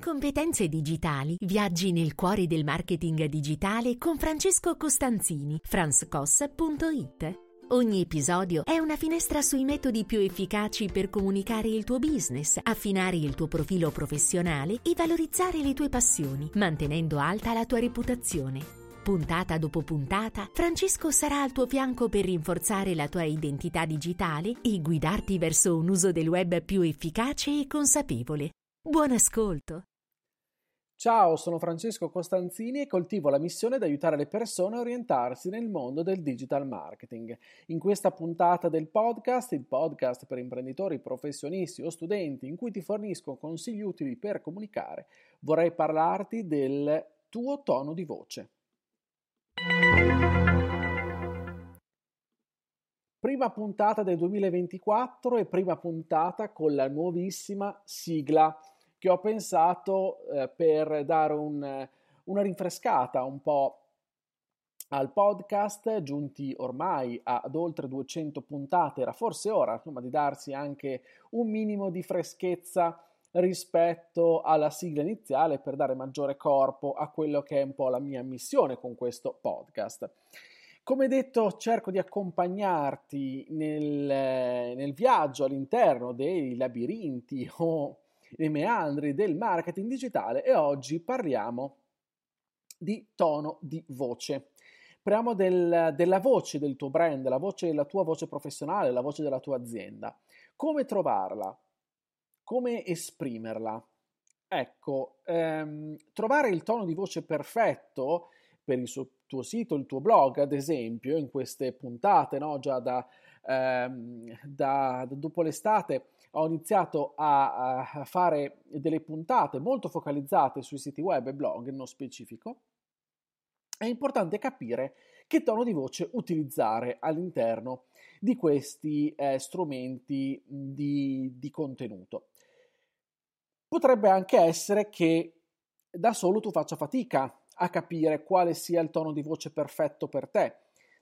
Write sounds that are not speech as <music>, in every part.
Competenze digitali viaggi nel cuore del marketing digitale con Francesco Costanzini, franscos.it. Ogni episodio è una finestra sui metodi più efficaci per comunicare il tuo business, affinare il tuo profilo professionale e valorizzare le tue passioni, mantenendo alta la tua reputazione. Puntata dopo puntata, Francesco sarà al tuo fianco per rinforzare la tua identità digitale e guidarti verso un uso del web più efficace e consapevole. Buon ascolto! Ciao, sono Francesco Costanzini e coltivo la missione di aiutare le persone a orientarsi nel mondo del digital marketing. In questa puntata del podcast, il podcast per imprenditori, professionisti o studenti in cui ti fornisco consigli utili per comunicare, vorrei parlarti del tuo tono di voce. Prima puntata del 2024 e prima puntata con la nuovissima sigla che ho pensato eh, per dare un, una rinfrescata un po' al podcast, giunti ormai ad oltre 200 puntate, era forse ora insomma, di darsi anche un minimo di freschezza rispetto alla sigla iniziale per dare maggiore corpo a quello che è un po' la mia missione con questo podcast. Come detto, cerco di accompagnarti nel, nel viaggio all'interno dei labirinti <laughs> o i meandri del marketing digitale e oggi parliamo di tono di voce. Parliamo del, della voce del tuo brand, la voce della tua voce professionale, la voce della tua azienda. Come trovarla? Come esprimerla? Ecco, ehm, trovare il tono di voce perfetto per il suo, tuo sito, il tuo blog, ad esempio, in queste puntate, no? già da, ehm, da, da dopo l'estate, ho iniziato a, a, fare delle puntate molto focalizzate sui siti web e blog, nello specifico, è importante capire che tono di voce utilizzare all'interno di questi eh, strumenti di, di contenuto. Potrebbe anche essere che da solo tu faccia fatica a capire quale sia il tono di voce perfetto per te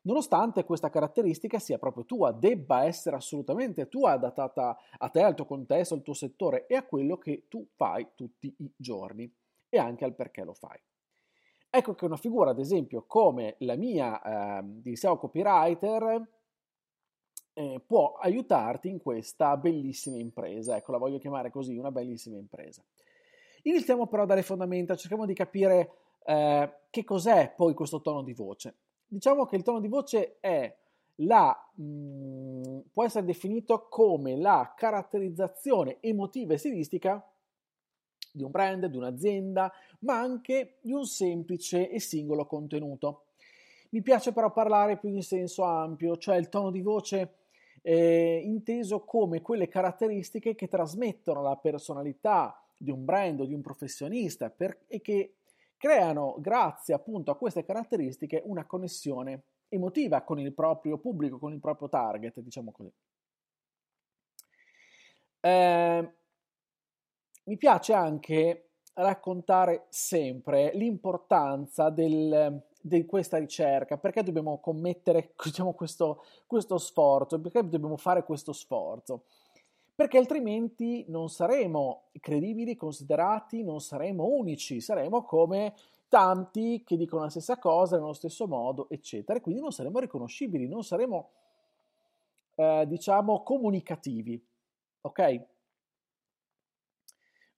nonostante questa caratteristica sia proprio tua, debba essere assolutamente tua, adattata a te, al tuo contesto, al tuo settore e a quello che tu fai tutti i giorni e anche al perché lo fai. Ecco che una figura, ad esempio, come la mia eh, di SEO copywriter eh, può aiutarti in questa bellissima impresa. Ecco, la voglio chiamare così, una bellissima impresa. Iniziamo però dalle fondamenta, cerchiamo di capire eh, che cos'è poi questo tono di voce diciamo che il tono di voce è la, mh, mm, può essere definito come la caratterizzazione emotiva e stilistica di un brand, di un'azienda, ma anche di un semplice e singolo contenuto. Mi piace però parlare più in senso ampio, cioè il tono di voce eh, inteso come quelle caratteristiche che trasmettono la personalità di un brand o di un professionista per, e che creano, grazie appunto a queste caratteristiche, una connessione emotiva con il proprio pubblico, con il proprio target, diciamo così. Eh, mi piace anche raccontare sempre l'importanza del, di questa ricerca, perché dobbiamo commettere <laughs> diciamo, questo, questo sforzo, perché dobbiamo fare questo sforzo perché altrimenti non saremo credibili, considerati, non saremo unici, saremo come tanti che dicono la stessa cosa nello stesso modo, eccetera, e quindi non saremo riconoscibili, non saremo, eh, diciamo, comunicativi. Ok?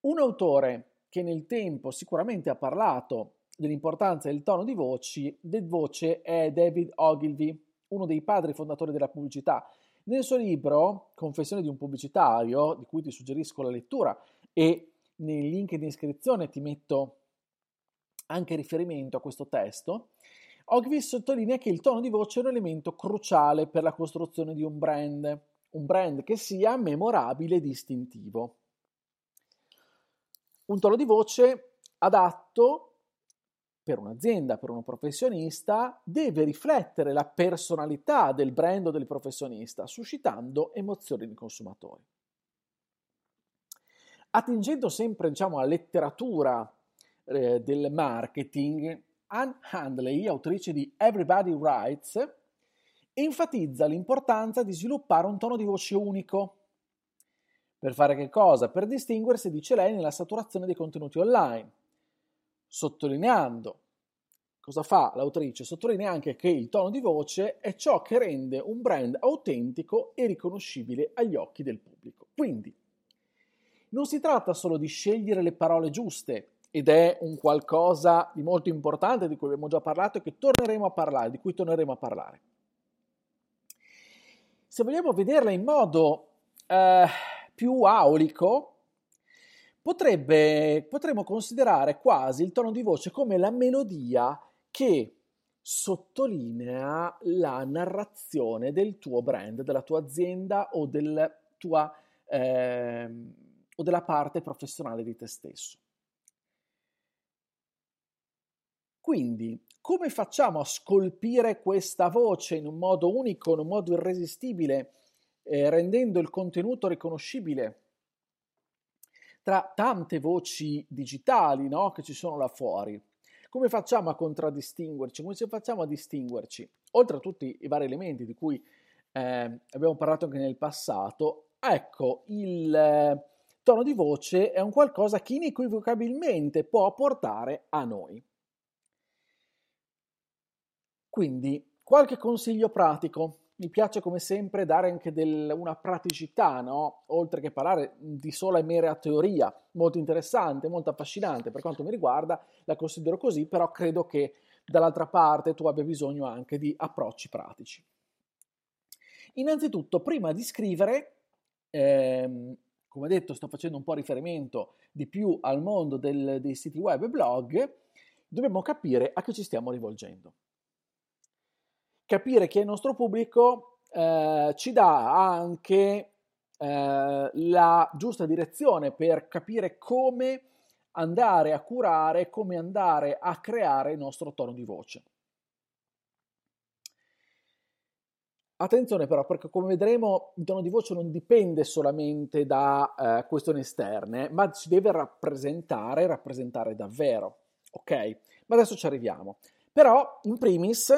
Un autore che nel tempo sicuramente ha parlato dell'importanza del tono di voci, del voce è David Ogilvy, uno dei padri fondatori della pubblicità nel suo libro Confessione di un pubblicitario, di cui ti suggerisco la lettura e nei link di iscrizione ti metto anche riferimento a questo testo, Ogvis sottolinea che il tono di voce è un elemento cruciale per la costruzione di un brand, un brand che sia memorabile e distintivo. Un tono di voce adatto per un'azienda, per un professionista, deve riflettere la personalità del brand o del professionista, suscitando emozioni nei consumatori. Attingendo sempre diciamo, alla letteratura eh, del marketing, Anne Handley, autrice di Everybody Writes, enfatizza l'importanza di sviluppare un tono di voce unico Per fare che cosa? Per distinguersi, dice lei, nella saturazione dei contenuti online, sottolineando cosa fa l'autrice? Sottolinea anche che il tono di voce è ciò che rende un brand autentico e riconoscibile agli occhi del pubblico. Quindi, non si tratta solo di scegliere le parole giuste, ed è un qualcosa di molto importante di cui abbiamo già parlato e che torneremo a parlare, di cui torneremo a parlare. Se vogliamo vederla in modo eh, più aulico, potrebbe, potremmo considerare quasi il tono di voce come la melodia che sottolinea la narrazione del tuo brand, della tua azienda o, del tua, eh, o della parte professionale di te stesso. Quindi, come facciamo a scolpire questa voce in un modo unico, in un modo irresistibile, eh, rendendo il contenuto riconoscibile tra tante voci digitali no, che ci sono là fuori? Come facciamo a contraddistinguerci? Come facciamo a distinguerci? Oltre a tutti i vari elementi di cui eh, abbiamo parlato anche nel passato, ecco, il eh, tono di voce è un qualcosa che inequivocabilmente può portare a noi. Quindi, qualche consiglio pratico. Mi piace come sempre dare anche del, una praticità, no? oltre che parlare di sola e mera teoria, molto interessante, molto affascinante per quanto mi riguarda, la considero così, però credo che dall'altra parte tu abbia bisogno anche di approcci pratici. Innanzitutto, prima di scrivere, ehm, come detto, sto facendo un po' riferimento di più al mondo del, dei siti web e blog, dobbiamo capire a chi ci stiamo rivolgendo capire chi è il nostro pubblico eh, ci dà anche eh, la giusta direzione per capire come andare a curare, come andare a creare il nostro tono di voce. Attenzione però, perché come vedremo il tono di voce non dipende solamente da eh, questioni esterne, ma si deve rappresentare, rappresentare davvero. Ok? Ma adesso ci arriviamo. Però, in primis,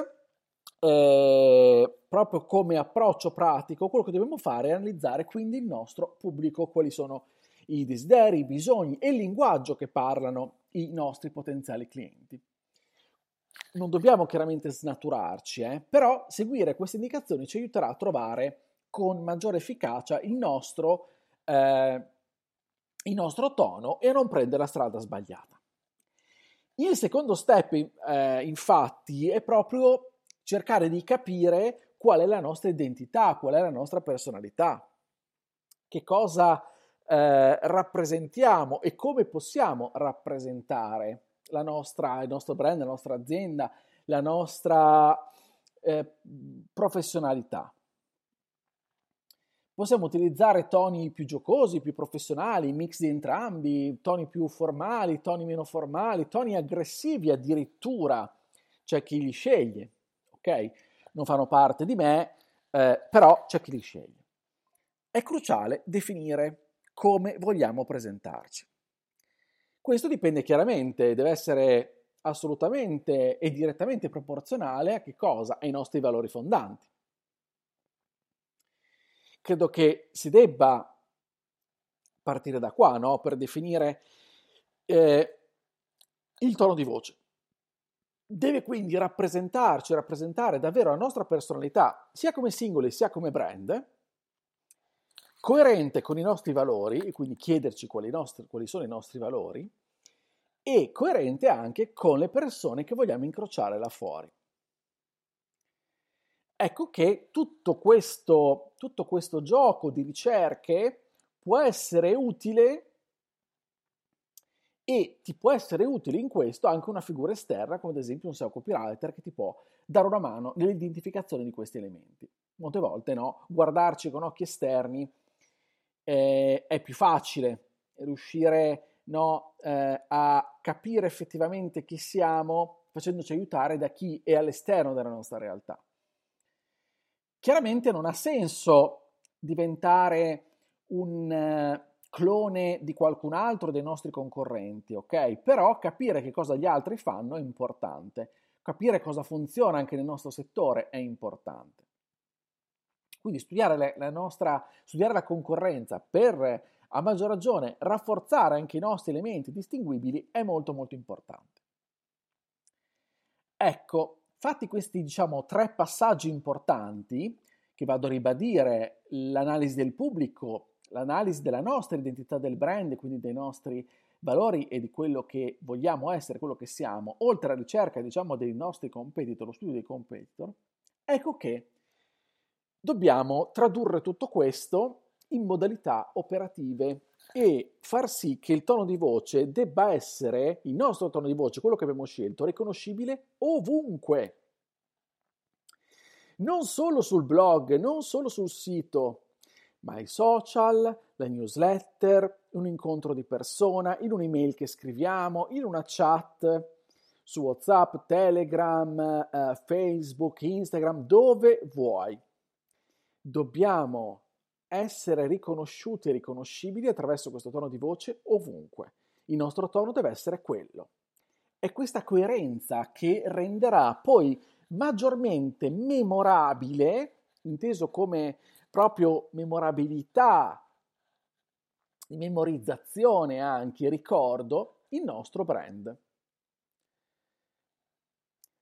eh, proprio come approccio pratico, quello che dobbiamo fare è analizzare quindi il nostro pubblico, quali sono i desideri, i bisogni e il linguaggio che parlano i nostri potenziali clienti. Non dobbiamo chiaramente snaturarci, eh, però seguire queste indicazioni ci aiuterà a trovare con maggiore efficacia il nostro, eh, il nostro tono e a non prendere la strada sbagliata. Il secondo step, eh, infatti, è proprio cercare di capire qual è la nostra identità, qual è la nostra personalità, che cosa eh, rappresentiamo e come possiamo rappresentare nostra, il nostro brand, la nostra azienda, la nostra eh, professionalità. Possiamo utilizzare toni più giocosi, più professionali, mix di entrambi, toni più formali, toni meno formali, toni aggressivi addirittura, c'è chi li sceglie ok? Non fanno parte di me, eh, però c'è chi li sceglie. È cruciale definire come vogliamo presentarci. Questo dipende chiaramente, deve essere assolutamente e direttamente proporzionale a che cosa? Ai nostri valori fondanti. Credo che si debba partire da qua, no? Per definire eh, il tono di voce deve quindi rappresentarci, rappresentare davvero la nostra personalità, sia come singoli sia come brand, coerente con i nostri valori, e quindi chiederci quali, nostri, quali sono i nostri valori, e coerente anche con le persone che vogliamo incrociare là fuori. Ecco che tutto questo, tutto questo gioco di ricerche può essere utile e ti può essere utile in questo anche una figura esterna, come ad esempio un SEO copywriter che ti può dare una mano nell'identificazione di questi elementi. Molte volte no, guardarci con occhi esterni eh, è più facile riuscire no, eh, a capire effettivamente chi siamo facendoci aiutare da chi è all'esterno della nostra realtà. Chiaramente non ha senso diventare un clone di qualcun altro dei nostri concorrenti, ok? Però capire che cosa gli altri fanno è importante. Capire cosa funziona anche nel nostro settore è importante. Quindi studiare la, nostra, studiare la concorrenza per a maggior ragione rafforzare anche i nostri elementi distinguibili è molto molto importante. Ecco, fatti questi diciamo tre passaggi importanti che vado a ribadire, l'analisi del pubblico, l'analisi della nostra identità del brand, quindi dei nostri valori e di quello che vogliamo essere, quello che siamo, oltre alla ricerca diciamo dei nostri competitor, lo studio dei competitor, ecco che dobbiamo tradurre tutto questo in modalità operative e far sì che il tono di voce debba essere, il nostro tono di voce, quello che abbiamo scelto, riconoscibile ovunque. Non solo sul blog, non solo sul sito, ma ai social, la newsletter, un incontro di persona, in un'email che scriviamo, in una chat su WhatsApp, Telegram, eh, Facebook, Instagram, dove vuoi. Dobbiamo essere riconosciuti e riconoscibili attraverso questo tono di voce ovunque. Il nostro tono deve essere quello. È questa coerenza che renderà poi maggiormente memorabile, inteso come proprio memorabilità, memorizzazione anche, ricordo, il nostro brand.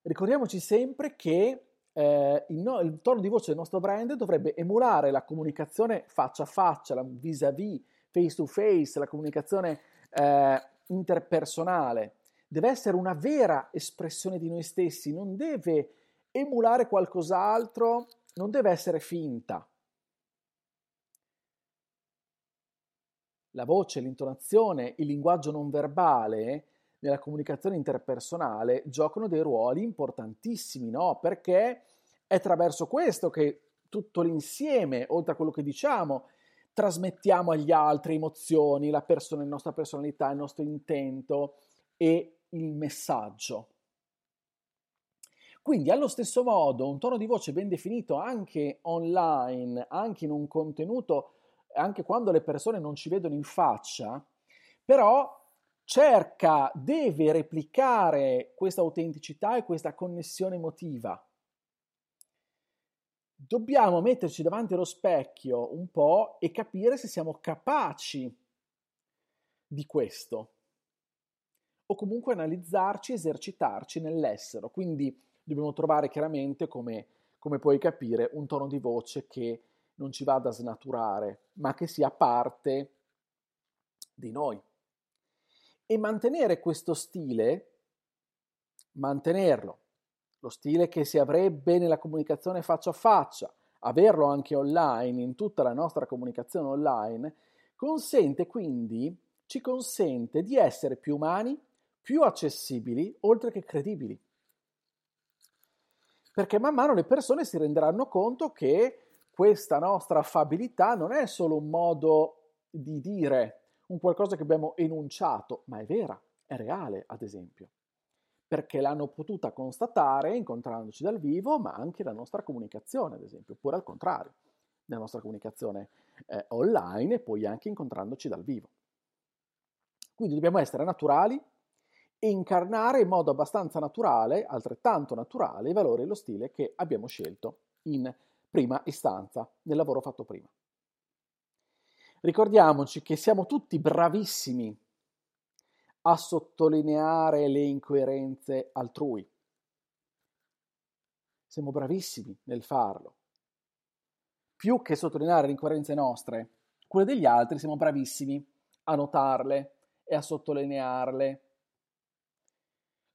Ricordiamoci sempre che eh, il, no, il, tono di voce del nostro brand dovrebbe emulare la comunicazione faccia a faccia, la vis-à-vis, face to face, la comunicazione eh, interpersonale. Deve essere una vera espressione di noi stessi, non deve emulare qualcos'altro, non deve essere finta. La voce, l'intonazione, il linguaggio non verbale nella comunicazione interpersonale giocano dei ruoli importantissimi, no? Perché è attraverso questo che tutto l'insieme, oltre a quello che diciamo, trasmettiamo agli altri emozioni, la, persona, la nostra personalità, il nostro intento e il messaggio. Quindi allo stesso modo un tono di voce ben definito anche online, anche in un contenuto, anche quando le persone non ci vedono in faccia, però cerca, deve replicare questa autenticità e questa connessione emotiva. Dobbiamo metterci davanti allo specchio un po' e capire se siamo capaci di questo o comunque analizzarci, esercitarci nell'essere. Quindi dobbiamo trovare chiaramente, come, come puoi capire, un tono di voce che non ci vada a snaturare, ma che sia parte di noi e mantenere questo stile, mantenerlo, lo stile che si avrebbe nella comunicazione faccia a faccia, averlo anche online, in tutta la nostra comunicazione online, consente quindi, ci consente di essere più umani, più accessibili, oltre che credibili. Perché man mano le persone si renderanno conto che questa nostra affabilità non è solo un modo di dire un qualcosa che abbiamo enunciato, ma è vera, è reale, ad esempio, perché l'hanno potuta constatare incontrandoci dal vivo, ma anche la nostra comunicazione, ad esempio, oppure al contrario, la nostra comunicazione eh, online e poi anche incontrandoci dal vivo. Quindi dobbiamo essere naturali e incarnare in modo abbastanza naturale, altrettanto naturale, i valori e lo stile che abbiamo scelto in prima istanza, nel lavoro fatto prima. Ricordiamoci che siamo tutti bravissimi a sottolineare le incoerenze altrui. Siamo bravissimi nel farlo. Più che sottolineare le incoerenze nostre, quelle degli altri siamo bravissimi a notarle e a sottolinearle.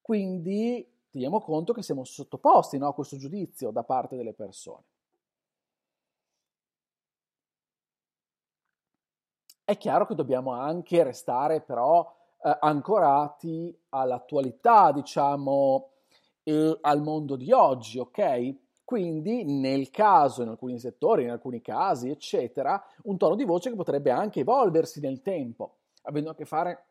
Quindi teniamo conto che siamo sottoposti no, a questo giudizio da parte delle persone. È chiaro che dobbiamo anche restare però eh, ancorati all'attualità, diciamo, e al mondo di oggi, ok? Quindi nel caso, in alcuni settori, in alcuni casi, eccetera, un tono di voce che potrebbe anche evolversi nel tempo, avendo a che fare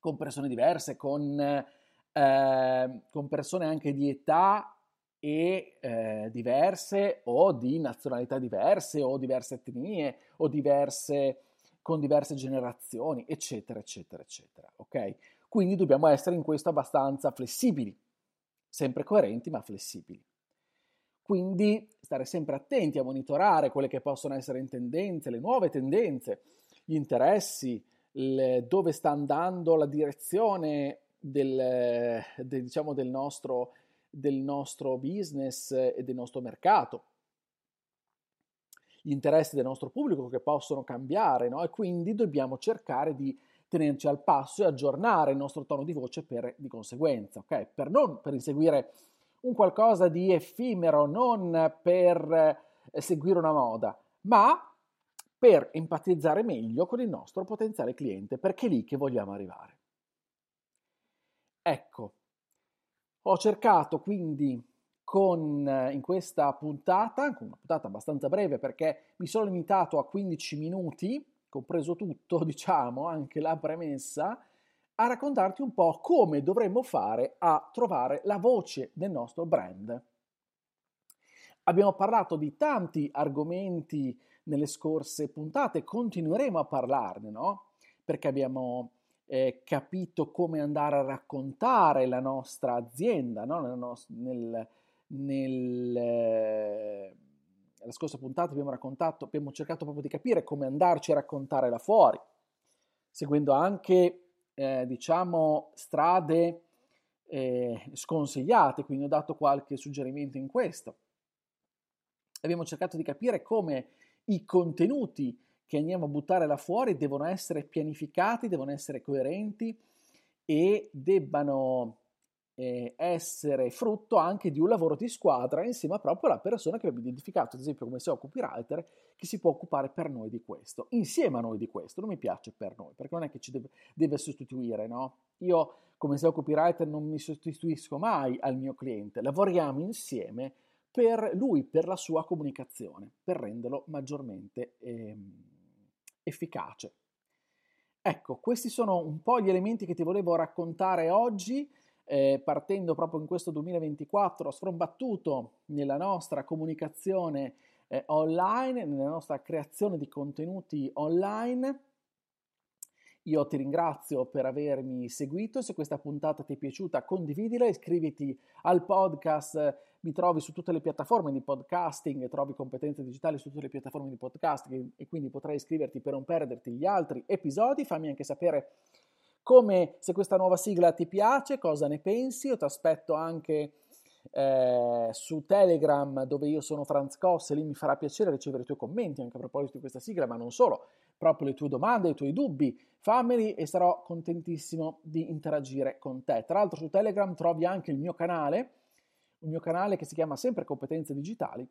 con persone diverse, con, eh, con persone anche di età e eh, diverse o di nazionalità diverse o diverse etnie o diverse con diverse generazioni, eccetera, eccetera, eccetera. Ok? Quindi dobbiamo essere in questo abbastanza flessibili, sempre coerenti ma flessibili. Quindi stare sempre attenti a monitorare quelle che possono essere in tendenze, le nuove tendenze, gli interessi, il, dove sta andando la direzione del, del, diciamo, del, nostro, del nostro business e del nostro mercato, gli interessi del nostro pubblico che possono cambiare, no? e quindi dobbiamo cercare di tenerci al passo e aggiornare il nostro tono di voce per, di conseguenza, ok? Per non per inseguire un qualcosa di effimero, non per eh, seguire una moda, ma per empatizzare meglio con il nostro potenziale cliente, perché è lì che vogliamo arrivare. Ecco, ho cercato quindi con, eh, in questa puntata, una puntata abbastanza breve perché mi sono limitato a 15 minuti, compreso tutto, <laughs> diciamo, anche la premessa, a raccontarti un po' come dovremmo fare a trovare la voce del nostro brand. Abbiamo parlato di tanti argomenti nelle scorse puntate, continueremo a parlarne, no? Perché abbiamo eh, capito come andare a raccontare la nostra azienda, no? nel, nel, eh, la scorsa puntata abbiamo raccontato, abbiamo cercato proprio di capire come andarci a raccontare là fuori, seguendo anche, eh, diciamo, strade eh, sconsigliate, quindi ho dato qualche suggerimento in questo. Abbiamo cercato di capire come i contenuti che andiamo a buttare là fuori devono essere pianificati, devono essere coerenti e debbano eh, essere frutto anche di un lavoro di squadra insieme a proprio alla persona che abbiamo identificato, ad esempio come SEO copywriter, che si può occupare per noi di questo, insieme a noi di questo, non mi piace per noi, perché non è che ci deve, deve sostituire, no? Io come SEO copywriter non mi sostituisco mai al mio cliente, lavoriamo insieme per lui, per la sua comunicazione, per renderlo maggiormente ehm, efficace. Ecco, questi sono un po' gli elementi che ti volevo raccontare oggi, eh, partendo proprio in questo 2024 sfrombattuto nella nostra comunicazione eh, online, nella nostra creazione di contenuti online. Io ti ringrazio per avermi seguito, se questa puntata ti è piaciuta condividila, iscriviti al podcast mi trovi su tutte le piattaforme di podcasting, trovi competenze digitali su tutte le piattaforme di podcasting e quindi potrai iscriverti per non perderti gli altri episodi. Fammi anche sapere come se questa nuova sigla ti piace, cosa ne pensi. Io ti aspetto anche eh, su Telegram dove io sono Franz Koss e lì mi farà piacere ricevere i tuoi commenti anche a proposito di questa sigla, ma non solo, proprio le tue domande, i tuoi dubbi. Fammeli e sarò contentissimo di interagire con te. Tra l'altro su Telegram trovi anche il mio canale il mio canale che si chiama sempre Competenze Digitali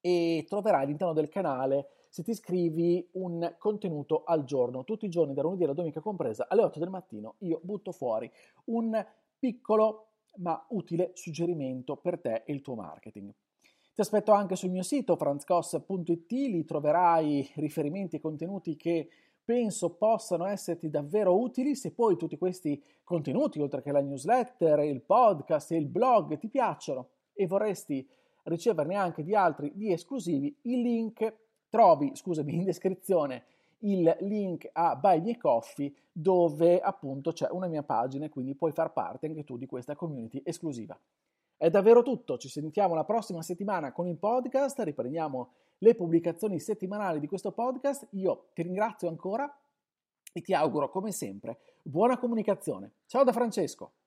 e troverai all'interno del canale, se ti iscrivi, un contenuto al giorno. Tutti i giorni, da lunedì alla domenica compresa, alle 8 del mattino, io butto fuori un piccolo ma utile suggerimento per te e il tuo marketing. Ti aspetto anche sul mio sito franzcos.it, lì troverai riferimenti e contenuti che penso possano esserti davvero utili se poi tutti questi contenuti, oltre che la newsletter, il podcast e il blog, ti piacciono e vorresti riceverne anche di altri di esclusivi, il link trovi, scusami, in descrizione il link a Buy Me Coffee dove appunto c'è una mia pagina e quindi puoi far parte anche tu di questa community esclusiva. È davvero tutto, ci sentiamo la prossima settimana con il podcast, riprendiamo le pubblicazioni settimanali di questo podcast. Io ti ringrazio ancora e ti auguro come sempre buona comunicazione. Ciao da Francesco!